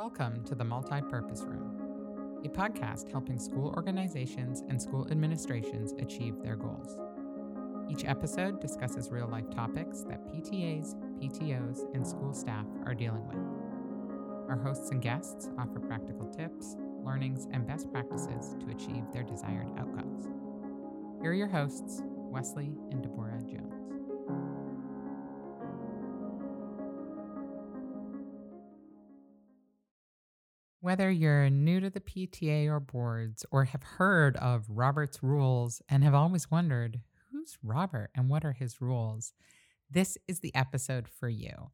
Welcome to the Multi-Purpose Room, a podcast helping school organizations and school administrations achieve their goals. Each episode discusses real life topics that PTAs, PTOs, and school staff are dealing with. Our hosts and guests offer practical tips, learnings, and best practices to achieve their desired outcomes. Here are your hosts, Wesley and Deborah Jones. Whether you're new to the PTA or boards or have heard of Robert's rules and have always wondered, who's Robert and what are his rules? This is the episode for you.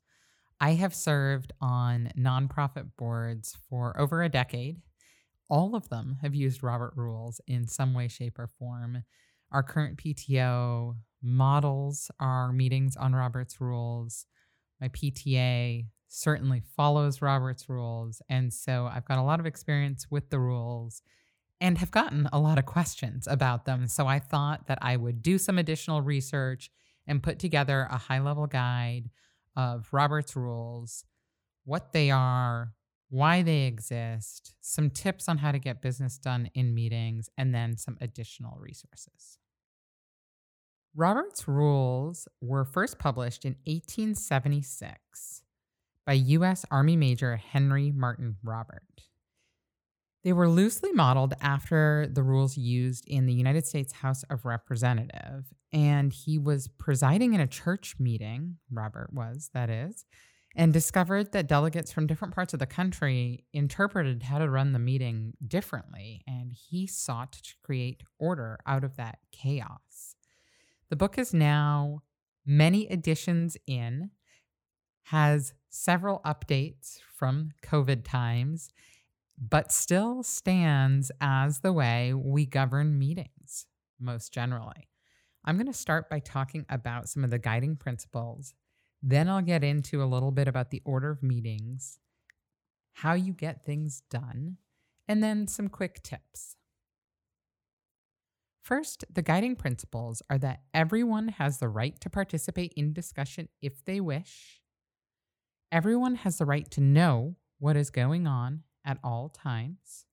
I have served on nonprofit boards for over a decade. All of them have used Robert rules in some way, shape, or form. Our current PTO models our meetings on Robert's rules. My PTA certainly follows Robert's rules. And so I've got a lot of experience with the rules and have gotten a lot of questions about them. So I thought that I would do some additional research and put together a high level guide of Robert's rules, what they are, why they exist, some tips on how to get business done in meetings, and then some additional resources. Robert's rules were first published in 1876 by U.S. Army Major Henry Martin Robert. They were loosely modeled after the rules used in the United States House of Representatives, and he was presiding in a church meeting, Robert was, that is, and discovered that delegates from different parts of the country interpreted how to run the meeting differently, and he sought to create order out of that chaos. The book is now many editions in, has several updates from COVID times, but still stands as the way we govern meetings most generally. I'm going to start by talking about some of the guiding principles. Then I'll get into a little bit about the order of meetings, how you get things done, and then some quick tips. First, the guiding principles are that everyone has the right to participate in discussion if they wish Everyone has the right to know what is going on at all times,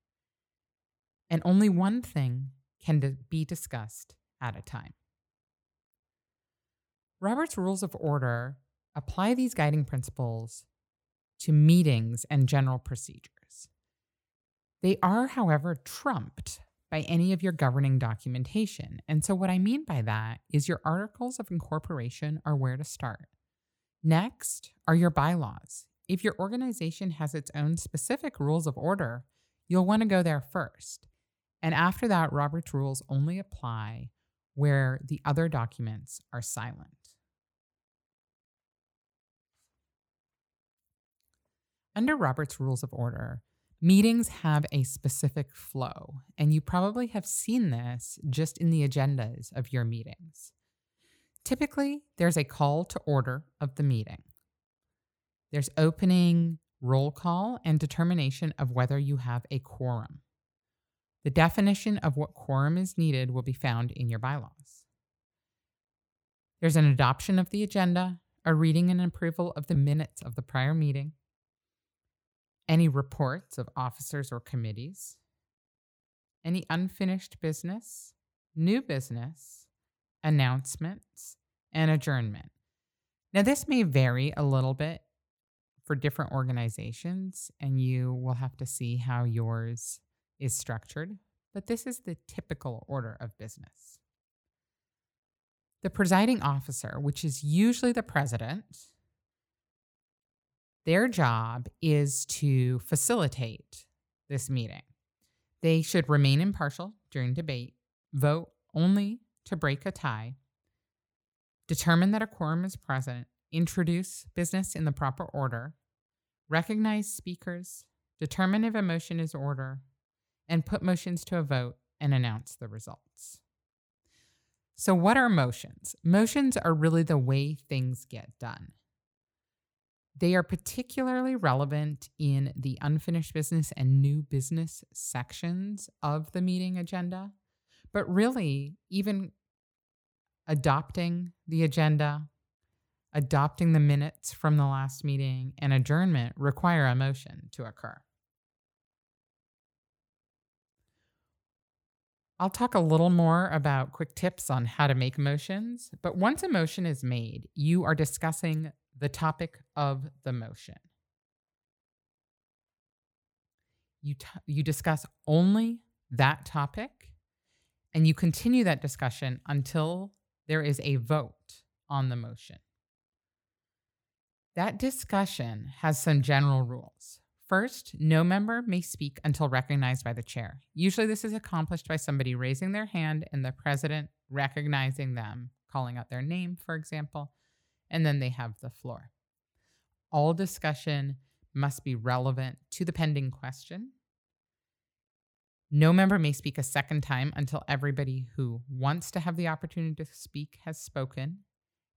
and only one thing can be discussed at a time. Robert's Rules of Order apply these guiding principles to meetings and general procedures. They are, however, trumped by any of your governing documentation. And so, what I mean by that is your articles of incorporation are where to start. Next are your bylaws. If your organization has its own specific rules of order, you'll want to go there first. And after that, Robert's rules only apply where the other documents are silent. Under Robert's Rules of Order, meetings have a specific flow, and you probably have seen this just in the agendas of your meetings. Typically, there's a call to order of the meeting. There's opening, roll call, and determination of whether you have a quorum. The definition of what quorum is needed will be found in your bylaws. There's an adoption of the agenda, a reading and approval of the minutes of the prior meeting, any reports of officers or committees, any unfinished business, new business, announcements, and adjournment. Now, this may vary a little bit for different organizations, and you will have to see how yours is structured, but this is the typical order of business. The presiding officer, which is usually the president, their job is to facilitate this meeting. They should remain impartial during debate, vote only to break a tie, determine that a quorum is present, introduce business in the proper order, recognize speakers, determine if a motion is order, and put motions to a vote and announce the results. So, what are motions? Motions are really the way things get done. They are particularly relevant in the unfinished business and new business sections of the meeting agenda but really, even adopting the agenda, adopting the minutes from the last meeting, and adjournment require a motion to occur. I'll talk a little more about quick tips on how to make motions, but once a motion is made, you are discussing the topic of the motion. You, t- you discuss only that topic and you continue that discussion until there is a vote on the motion. That discussion has some general rules. First, no member may speak until recognized by the chair. Usually, this is accomplished by somebody raising their hand and the president recognizing them, calling out their name, for example, and then they have the floor. All discussion must be relevant to the pending question. No member may speak a second time until everybody who wants to have the opportunity to speak has spoken,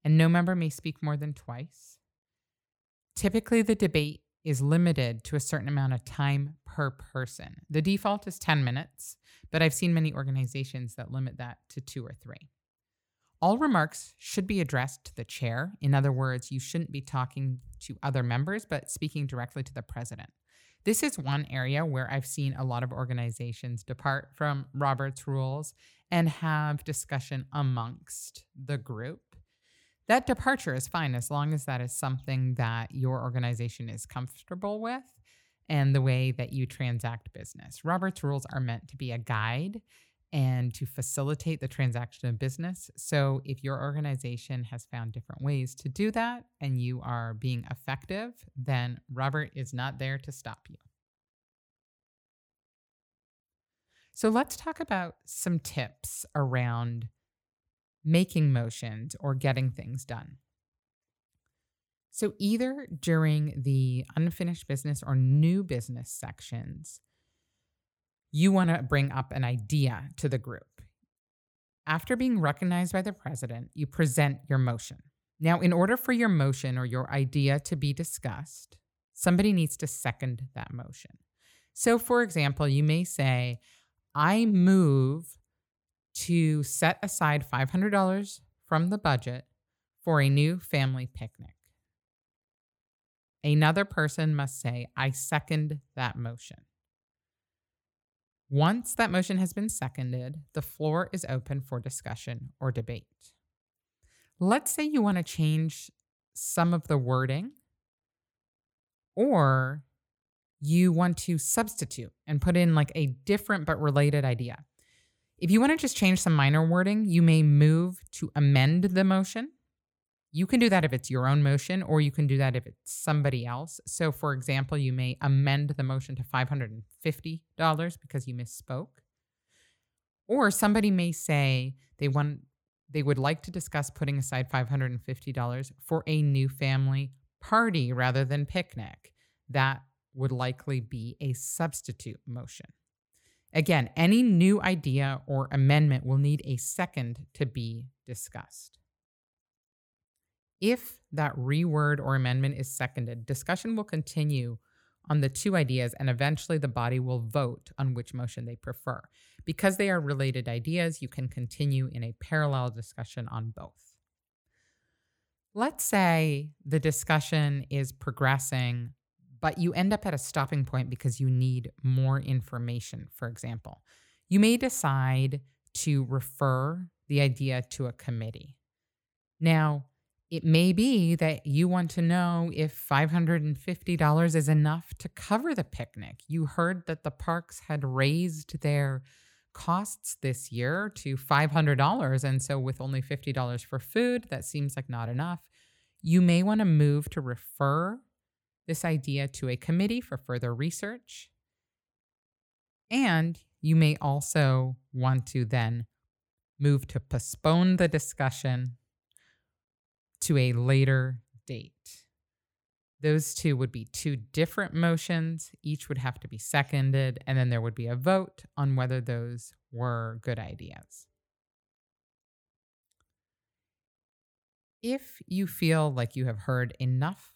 and no member may speak more than twice. Typically, the debate is limited to a certain amount of time per person. The default is 10 minutes, but I've seen many organizations that limit that to two or three. All remarks should be addressed to the chair. In other words, you shouldn't be talking to other members, but speaking directly to the president. This is one area where I've seen a lot of organizations depart from Robert's rules and have discussion amongst the group that departure is fine as long as that is something that your organization is comfortable with and the way that you transact business. Robert's rules are meant to be a guide and to facilitate the transaction of business. So if your organization has found different ways to do that and you are being effective, then Robert is not there to stop you. So let's talk about some tips around making motions, or getting things done. So, either during the unfinished business or new business sections, you want to bring up an idea to the group. After being recognized by the president, you present your motion. Now, in order for your motion or your idea to be discussed, somebody needs to second that motion. So, for example, you may say, I move to set aside $500 from the budget for a new family picnic. Another person must say, I second that motion. Once that motion has been seconded, the floor is open for discussion or debate. Let's say you want to change some of the wording, or you want to substitute and put in like a different but related idea. If you want to just change some minor wording, you may move to amend the motion. You can do that if it's your own motion, or you can do that if it's somebody else. So, for example, you may amend the motion to $550 because you misspoke. Or somebody may say they want they would like to discuss putting aside $550 for a new family party rather than picnic. That would likely be a substitute motion. Again, any new idea or amendment will need a second to be discussed. If that reword or amendment is seconded, discussion will continue on the two ideas and eventually the body will vote on which motion they prefer. Because they are related ideas, you can continue in a parallel discussion on both. Let's say the discussion is progressing but you end up at a stopping point because you need more information, for example. You may decide to refer the idea to a committee. Now, it may be that you want to know if $550 is enough to cover the picnic. You heard that the parks had raised their costs this year to $500. And so, with only $50 for food, that seems like not enough. You may want to move to refer this idea to a committee for further research. And you may also want to then move to postpone the discussion to a later date. Those two would be two different motions. Each would have to be seconded, and then there would be a vote on whether those were good ideas. If you feel like you have heard enough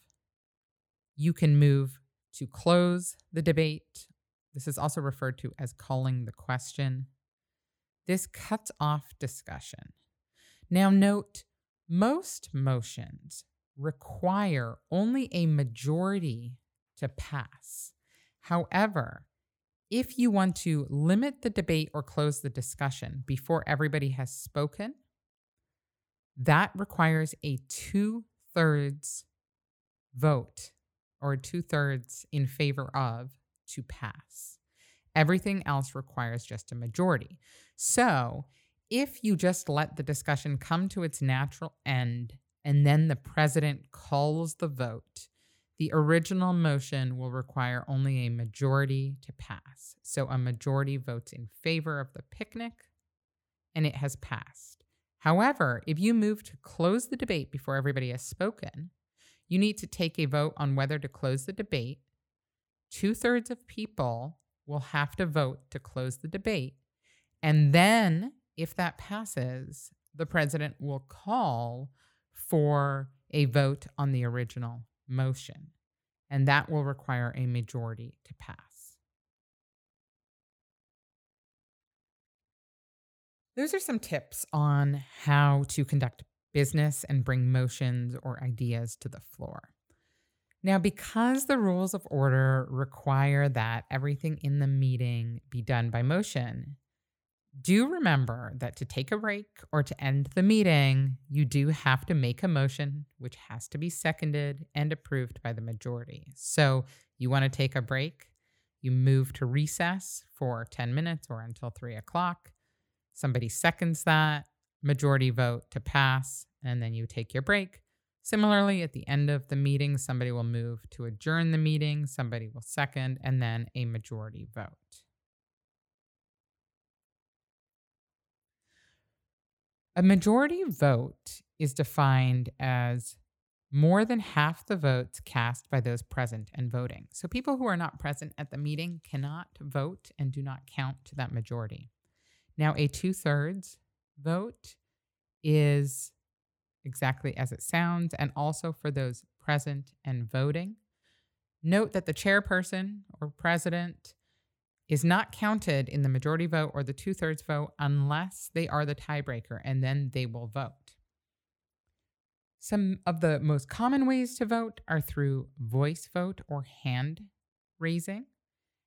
you can move to close the debate. This is also referred to as calling the question. This cuts off discussion. Now, note most motions require only a majority to pass. However, if you want to limit the debate or close the discussion before everybody has spoken, that requires a two thirds vote or two thirds in favor of to pass. Everything else requires just a majority. So if you just let the discussion come to its natural end and then the president calls the vote, the original motion will require only a majority to pass. So a majority votes in favor of the picnic and it has passed. However, if you move to close the debate before everybody has spoken, you need to take a vote on whether to close the debate. Two thirds of people will have to vote to close the debate. And then, if that passes, the president will call for a vote on the original motion, and that will require a majority to pass. Those are some tips on how to conduct business and bring motions or ideas to the floor. Now, because the rules of order require that everything in the meeting be done by motion, do remember that to take a break or to end the meeting, you do have to make a motion, which has to be seconded and approved by the majority. So, you want to take a break, you move to recess for 10 minutes or until three o'clock. Somebody seconds that, majority vote to pass, and then you take your break. Similarly, at the end of the meeting, somebody will move to adjourn the meeting, somebody will second, and then a majority vote. A majority vote is defined as more than half the votes cast by those present and voting. So people who are not present at the meeting cannot vote and do not count to that majority. Now, a two thirds vote is exactly as it sounds, and also for those present and voting. Note that the chairperson or president is not counted in the majority vote or the two thirds vote unless they are the tiebreaker, and then they will vote. Some of the most common ways to vote are through voice vote or hand raising.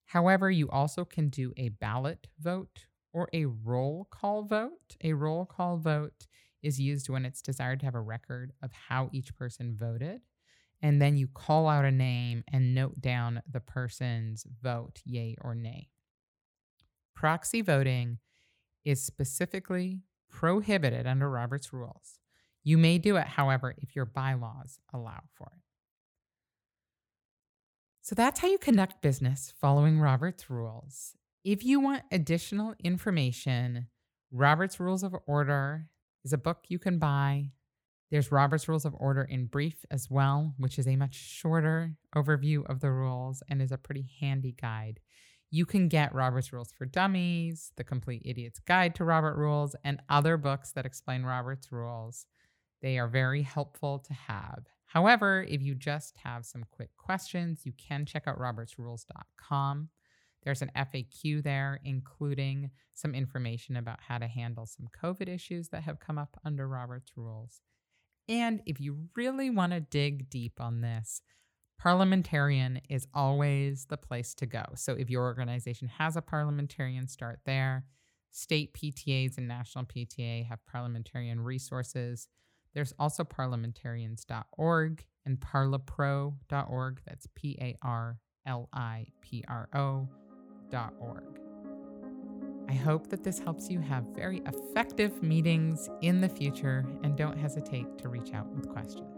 However, you also can do a ballot vote or a roll call vote. A roll call vote is used when it's desired to have a record of how each person voted. And then you call out a name and note down the person's vote, yay or nay. Proxy voting is specifically prohibited under Robert's rules. You may do it, however, if your bylaws allow for it. So that's how you conduct business following Robert's rules. If you want additional information, Robert's Rules of Order is a book you can buy. There's Robert's Rules of Order in brief as well, which is a much shorter overview of the rules and is a pretty handy guide. You can get Robert's Rules for Dummies, The Complete Idiot's Guide to Robert Rules, and other books that explain Robert's Rules. They are very helpful to have. However, if you just have some quick questions, you can check out robertsrules.com. There's an FAQ there, including some information about how to handle some COVID issues that have come up under Robert's rules. And if you really want to dig deep on this, parliamentarian is always the place to go. So if your organization has a parliamentarian, start there. State PTAs and national PTA have parliamentarian resources. There's also parliamentarians.org and parlipro.org. That's P A R L I P R O I hope that this helps you have very effective meetings in the future and don't hesitate to reach out with questions.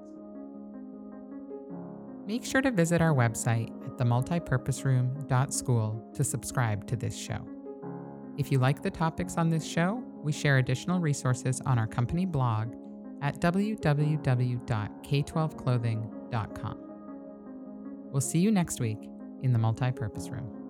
Make sure to visit our website at themultipurposeroom.school to subscribe to this show. If you like the topics on this show, we share additional resources on our company blog at www.k12clothing.com. We'll see you next week in the Multipurpose Room.